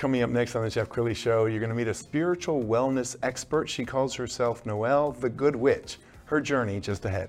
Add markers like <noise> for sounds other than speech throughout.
Coming up next on the Jeff Crilley Show, you're going to meet a spiritual wellness expert. She calls herself Noelle the Good Witch. Her journey just ahead.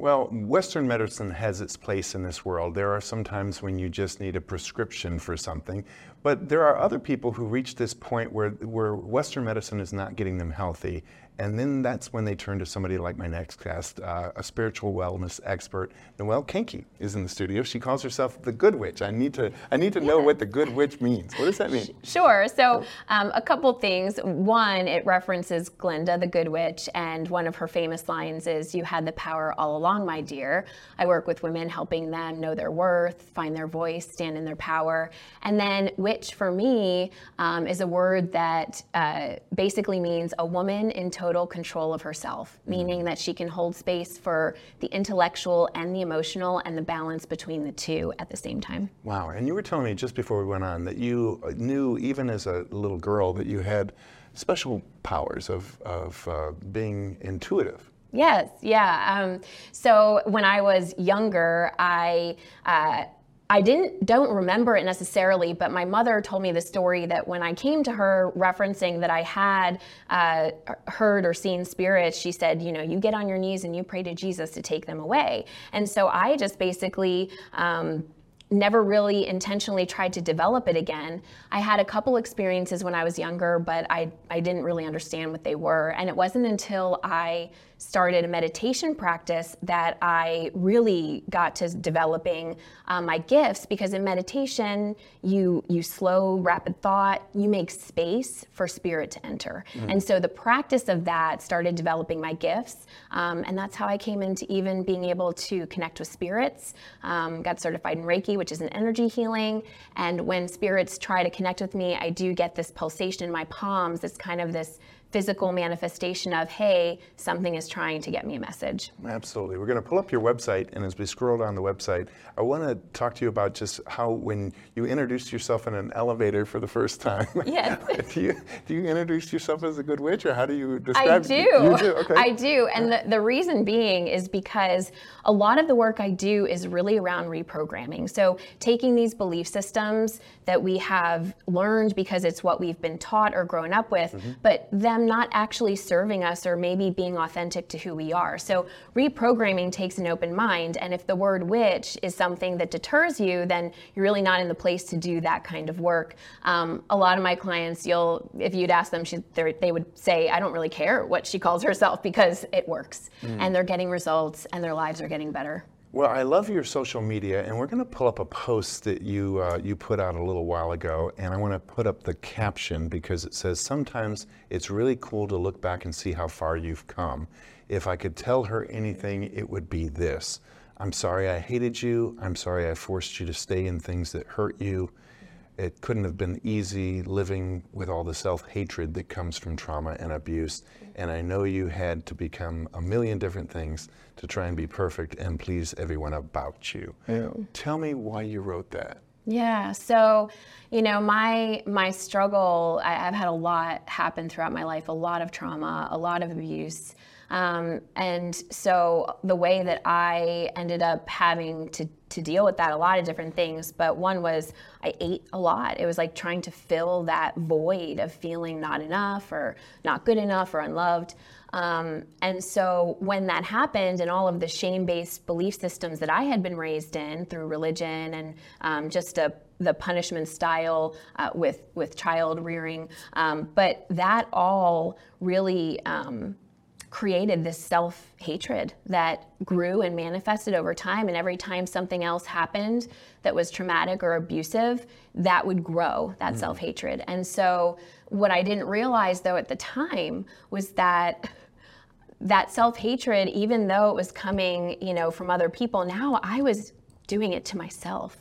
Well, Western medicine has its place in this world. There are some times when you just need a prescription for something, but there are other people who reach this point where, where Western medicine is not getting them healthy. And then that's when they turn to somebody like my next guest, uh, a spiritual wellness expert. Noelle Koenke is in the studio. She calls herself the Good Witch. I need to, I need to know what the Good Witch means. What does that mean? Sure. So, um, a couple things. One, it references Glinda, the Good Witch, and one of her famous lines is, "You had the power all along, my dear." I work with women, helping them know their worth, find their voice, stand in their power. And then, witch for me um, is a word that uh, basically means a woman in total total control of herself, meaning that she can hold space for the intellectual and the emotional and the balance between the two at the same time. Wow. And you were telling me just before we went on that you knew, even as a little girl, that you had special powers of, of uh, being intuitive. Yes, yeah. Um, so when I was younger, I uh, I didn't don't remember it necessarily, but my mother told me the story that when I came to her referencing that I had uh, heard or seen spirits, she said, you know, you get on your knees and you pray to Jesus to take them away. And so I just basically. Um, never really intentionally tried to develop it again. I had a couple experiences when I was younger, but I, I didn't really understand what they were. And it wasn't until I started a meditation practice that I really got to developing um, my gifts because in meditation you you slow rapid thought you make space for spirit to enter mm. and so the practice of that started developing my gifts um, and that's how I came into even being able to connect with spirits um, got certified in Reiki which is an energy healing. And when spirits try to connect with me I do get this pulsation in my palms. It's kind of this physical manifestation of, hey, something is trying to get me a message. Absolutely. We're going to pull up your website, and as we scroll down the website, I want to talk to you about just how when you introduced yourself in an elevator for the first time. <laughs> Yes. do, you, do you introduce yourself as a good witch, or how do you describe I do. You do? Okay. I do. And the, the reason being is because a lot of the work I do is really around reprogramming. So taking these belief systems that we have learned because it's what we've been taught or grown up with, mm-hmm. but them not actually serving us or maybe being authentic to who we are. So reprogramming takes an open mind. And if the word witch is something that deters you, then you're really not in the place to do that kind of work. Um, a lot of my clients, you'll, if you'd ask them, she, they would say, I don't really care what she calls herself because it works. Mm. And they're getting results and their lives are getting better. Well, I love your social media, and we're going to pull up a post that you uh, you put out a little while ago, and I want to put up the caption because it says sometimes it's really cool to look back and see how far you've come. If I could tell her anything, it would be this: I'm sorry I hated you. I'm sorry I forced you to stay in things that hurt you it couldn't have been easy living with all the self hatred that comes from trauma and abuse. And I know you had to become a million different things to try and be perfect and please everyone about you. Yeah. Tell me why you wrote that. Yeah, so you know, my my struggle. I, have had a lot happen throughout my life, a lot of trauma, a lot of abuse, um, and so the way that I ended up having to to deal with that, a lot of different things. But one was I ate a lot. It was like trying to fill that void of feeling not enough or not good enough or unloved. Um, and so when that happened, and all of the shame based belief systems that I had been raised in through religion and um, just a the punishment style uh, with with child rearing, um, but that all really um, created this self hatred that grew and manifested over time. And every time something else happened that was traumatic or abusive, that would grow that mm. self hatred. And so, what I didn't realize though at the time was that that self hatred, even though it was coming, you know, from other people, now I was doing it to myself.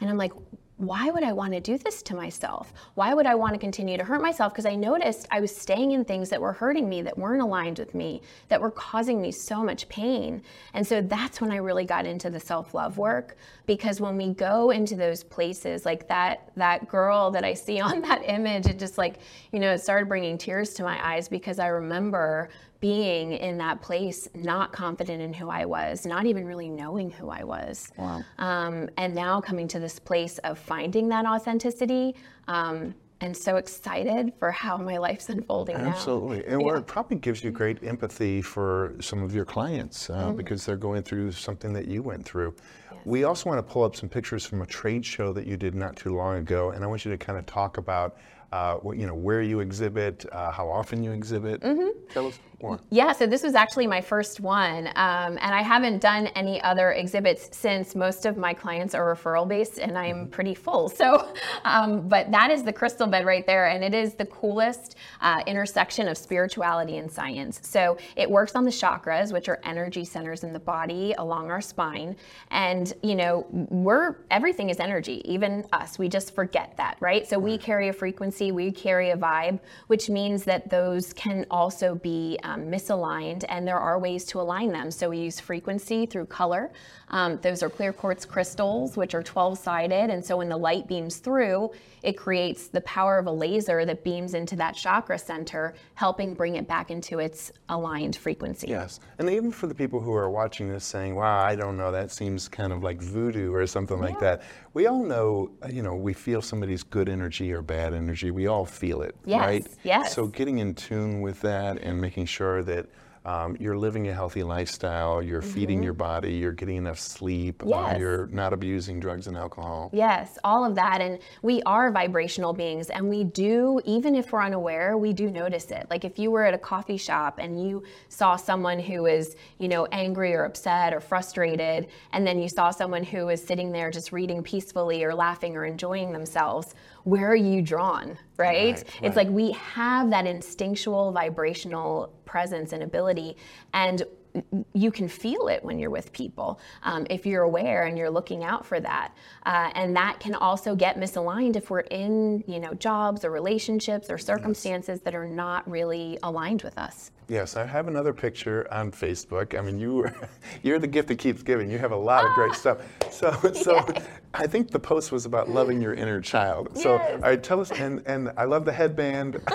And I'm like, why would I want to do this to myself? Why would I want to continue to hurt myself? Because I noticed I was staying in things that were hurting me, that weren't aligned with me, that were causing me so much pain. And so that's when I really got into the self-love work because when we go into those places like that that girl that I see <laughs> on that image, it just like, you know, it started bringing tears to my eyes because I remember being in that place, not confident in who I was, not even really knowing who I was. Wow. Um, and now coming to this place of finding that authenticity. Um, and so excited for how my life's unfolding Absolutely. now. And yeah. it probably gives you great empathy for some of your clients uh, mm-hmm. because they're going through something that you went through. Yes. We also want to pull up some pictures from a trade show that you did not too long ago, and I want you to kind of talk about uh, you know, where you exhibit, uh, how often you exhibit. Mm-hmm. Tell us more. Yeah, so this was actually my first one, um, and I haven't done any other exhibits since most of my clients are referral based, and I'm mm-hmm. pretty full. So, um, but that is the crystal bed right there, and it is the coolest uh, intersection of spirituality and science. So it works on the chakras, which are energy centers in the body along our spine, and you know, we're everything is energy, even us. We just forget that, right? So we carry a frequency frequency, we carry a vibe, which means that those can also be um, misaligned, and there are ways to align them. So we use frequency through color. Um, those are clear quartz crystals, which are 12 sided, and so when the light beams through, it creates the power of a laser that beams into that chakra center, helping bring it back into its aligned frequency. Yes, and even for the people who are watching this saying, wow, I don't know, that seems kind of like voodoo or something yeah. like that. We all know, you know, we feel somebody's good energy or bad energy. We all feel it, yes. right? Yes. So getting in tune with that and making sure that um, you're living a healthy lifestyle, you're mm-hmm. feeding your body, you're getting enough sleep, uh, yes. you're not abusing drugs and alcohol. Yes, all of that. And we are vibrational beings, and we do, even if we're unaware, we do notice it. Like if you were at a coffee shop and you saw someone who is, you know, angry or upset or frustrated, and then you saw someone who is sitting there just reading peacefully or laughing or enjoying themselves, where are you drawn, right? right it's right. like we have that instinctual vibrational presence and ability. And you can feel it when you're with people um, if you're aware and you're looking out for that uh, and that can also get misaligned if we're in you know jobs or relationships or circumstances yes. that are not really aligned with us Yes, I have another picture on Facebook. I mean, you, <laughs> you're the gift that keeps giving. You have a lot of great stuff. So, <laughs> so. I think the post was about loving your inner child. Yes. So, all right, tell us. And and I love the headband. <laughs>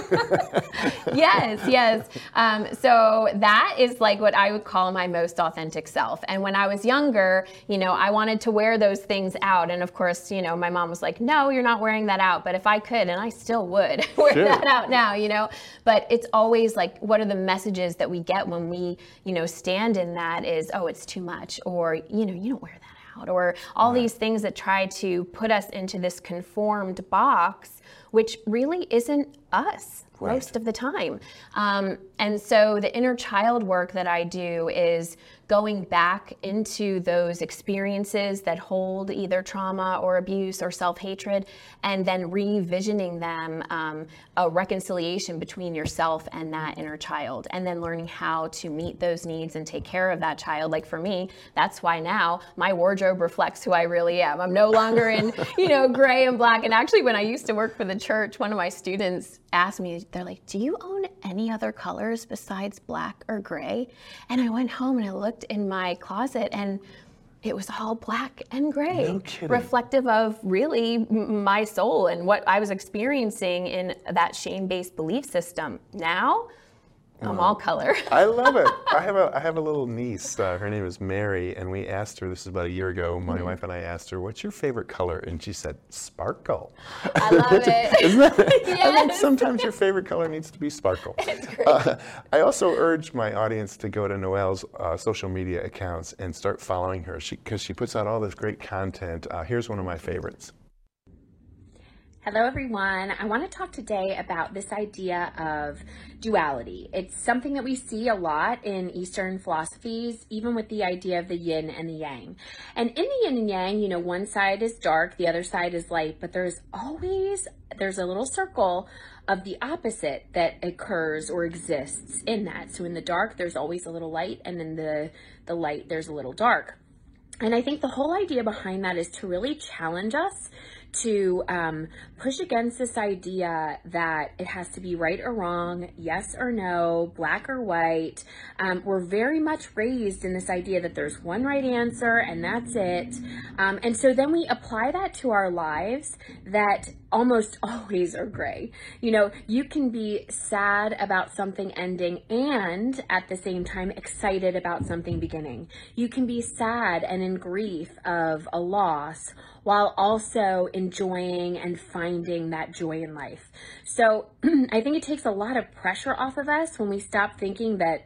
yes, yes. Um, so that is like what I would call my most authentic self. And when I was younger, you know, I wanted to wear those things out. And of course, you know, my mom was like, "No, you're not wearing that out." But if I could, and I still would <laughs> wear sure. that out now, you know. But it's always like, what are the messages? messages that we get when we, you know, stand in that is, oh, it's too much, or, you know, you don't wear that out, or all right. these things that try to put us into this conformed box, which really isn't us. Right. most of the time. Um, and so the inner child work that I do is going back into those experiences that hold either trauma or abuse or self hatred, and then revisioning them um, a reconciliation between yourself and that inner child, and then learning how to meet those needs and take care of that child. Like for me, that's why now my wardrobe reflects who I really am. I'm no longer in, <laughs> you know, gray and black. And actually, when I used to work for the church, one of my students asked me, they're like, Do you own any other colors besides black or gray? And I went home and I looked in my closet and it was all black and gray, no reflective of really my soul and what I was experiencing in that shame based belief system. Now, I'm all color. <laughs> I love it. I have a I have a little niece. Uh, her name is Mary, and we asked her. This is about a year ago. My Mm-hmm. wife and I asked her, "What's your favorite color?" And she said, "Sparkle." I love it. <laughs> Isn't that? <laughs> I think sometimes your favorite color needs to be sparkle. It's Uh, I also urge my audience to go to Noelle's uh, social media accounts and start following her because she, puts out all this great content. Uh, here's one of my favorites. Hello, everyone. I want to talk today about this idea of duality. It's something that we see a lot in Eastern philosophies, even with the idea of the yin and the yang. And in the yin and yang, you know, one side is dark, the other side is light, but there's always there's a little circle of the opposite that occurs or exists in that. So in the dark, there's always a little light, and in the the light, there's a little dark. And I think the whole idea behind that is to really challenge us to um, push against this idea that it has to be right or wrong, yes or no, black or white. Um, we're very much raised in this idea that there's one right answer and that's it. Um, and so then we apply that to our lives that almost <laughs> always are gray. You know, you can be sad about something ending and at the same time excited about something beginning. You can be sad and in grief of a loss while also enjoying and finding that joy in life. So <clears throat> I think it takes a lot of pressure off of us when we stop thinking that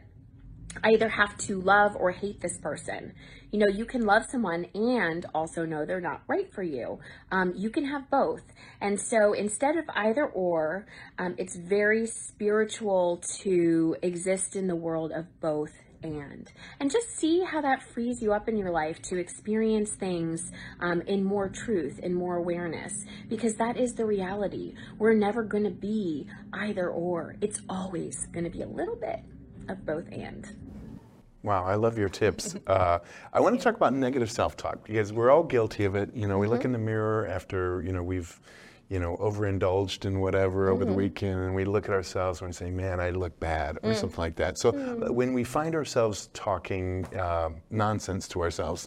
I either have to love or hate this person. You know, you can love someone and also know they're not right for you. Um, you can have both. And so instead of either or, um, it's very spiritual to exist in the world of both and and just see how that frees you up in your life to experience things um, in more truth in more awareness because that is the reality we're never going to be either or it's always going to be a little bit of both and Wow, I love your tips. <laughs> Uh, I want to talk about negative self-talk because we're all guilty of it. You know, we look in the mirror after you know we've, you know, overindulged in whatever over the weekend, and we look at ourselves and say, "Man, I look bad," or something like that. So uh, when we find ourselves talking uh, nonsense to ourselves,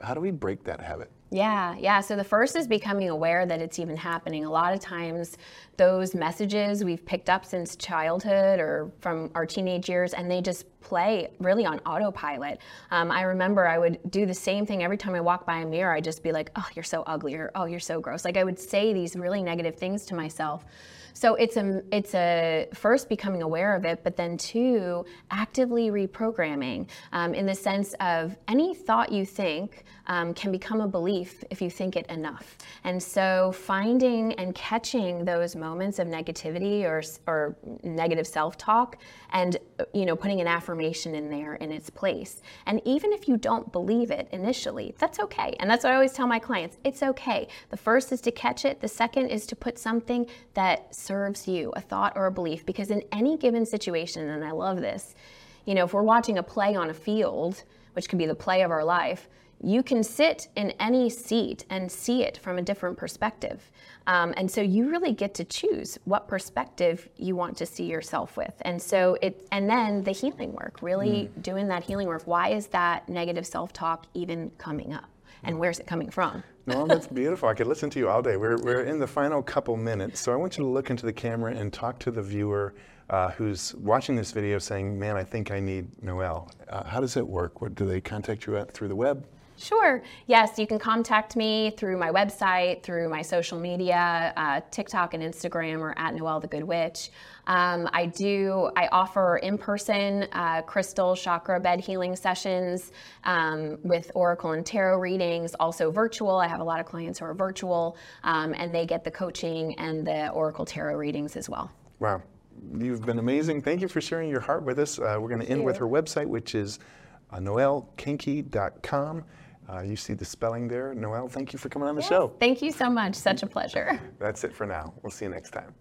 how do we break that habit? Yeah, yeah. So the first is becoming aware that it's even happening. A lot of times, those messages we've picked up since childhood or from our teenage years, and they just play really on autopilot. Um, I remember I would do the same thing every time I walk by a mirror. I'd just be like, "Oh, you're so ugly," or "Oh, you're so gross." Like I would say these really negative things to myself. So it's a it's a first becoming aware of it, but then two actively reprogramming um, in the sense of any thought you think um, can become a belief if you think it enough. And so finding and catching those moments of negativity or or negative self-talk, and you know putting an affirmation in there in its place. And even if you don't believe it initially, that's okay. And that's what I always tell my clients. It's okay. The first is to catch it. The second is to put something that serves you, a thought or a belief, because in any given situation, and I love this, you know, if we're watching a play on a field, which could be the play of our life, you can sit in any seat and see it from a different perspective. Um, and so you really get to choose what perspective you want to see yourself with. And so it, and then the healing work, really doing that healing work. Why is that negative self talk even coming up? And where's it coming from? No, that's <laughs> beautiful. I could listen to you all day. We're, we're in the final couple minutes, so I want you to look into the camera and talk to the viewer uh, who's watching this video saying, Man, I think I need Noel. Uh, how does it work? What, do they contact you at through the web? Sure. Yes, you can contact me through my website, through my social media, uh, TikTok and Instagram, or at Noelle the Good Witch. Um, I do. I offer in-person uh, crystal chakra bed healing sessions um, with oracle and tarot readings. Also virtual. I have a lot of clients who are virtual, um, and they get the coaching and the oracle tarot readings as well. Wow. You've been amazing. Thank you for sharing your heart with us. Uh, we're going to end with her website, which is uh, noellekoenke.com. Uh, you see the spelling there. Noelle, thank you for coming on the show. Thank you so much. Such a pleasure. That's it for now. We'll see you next time.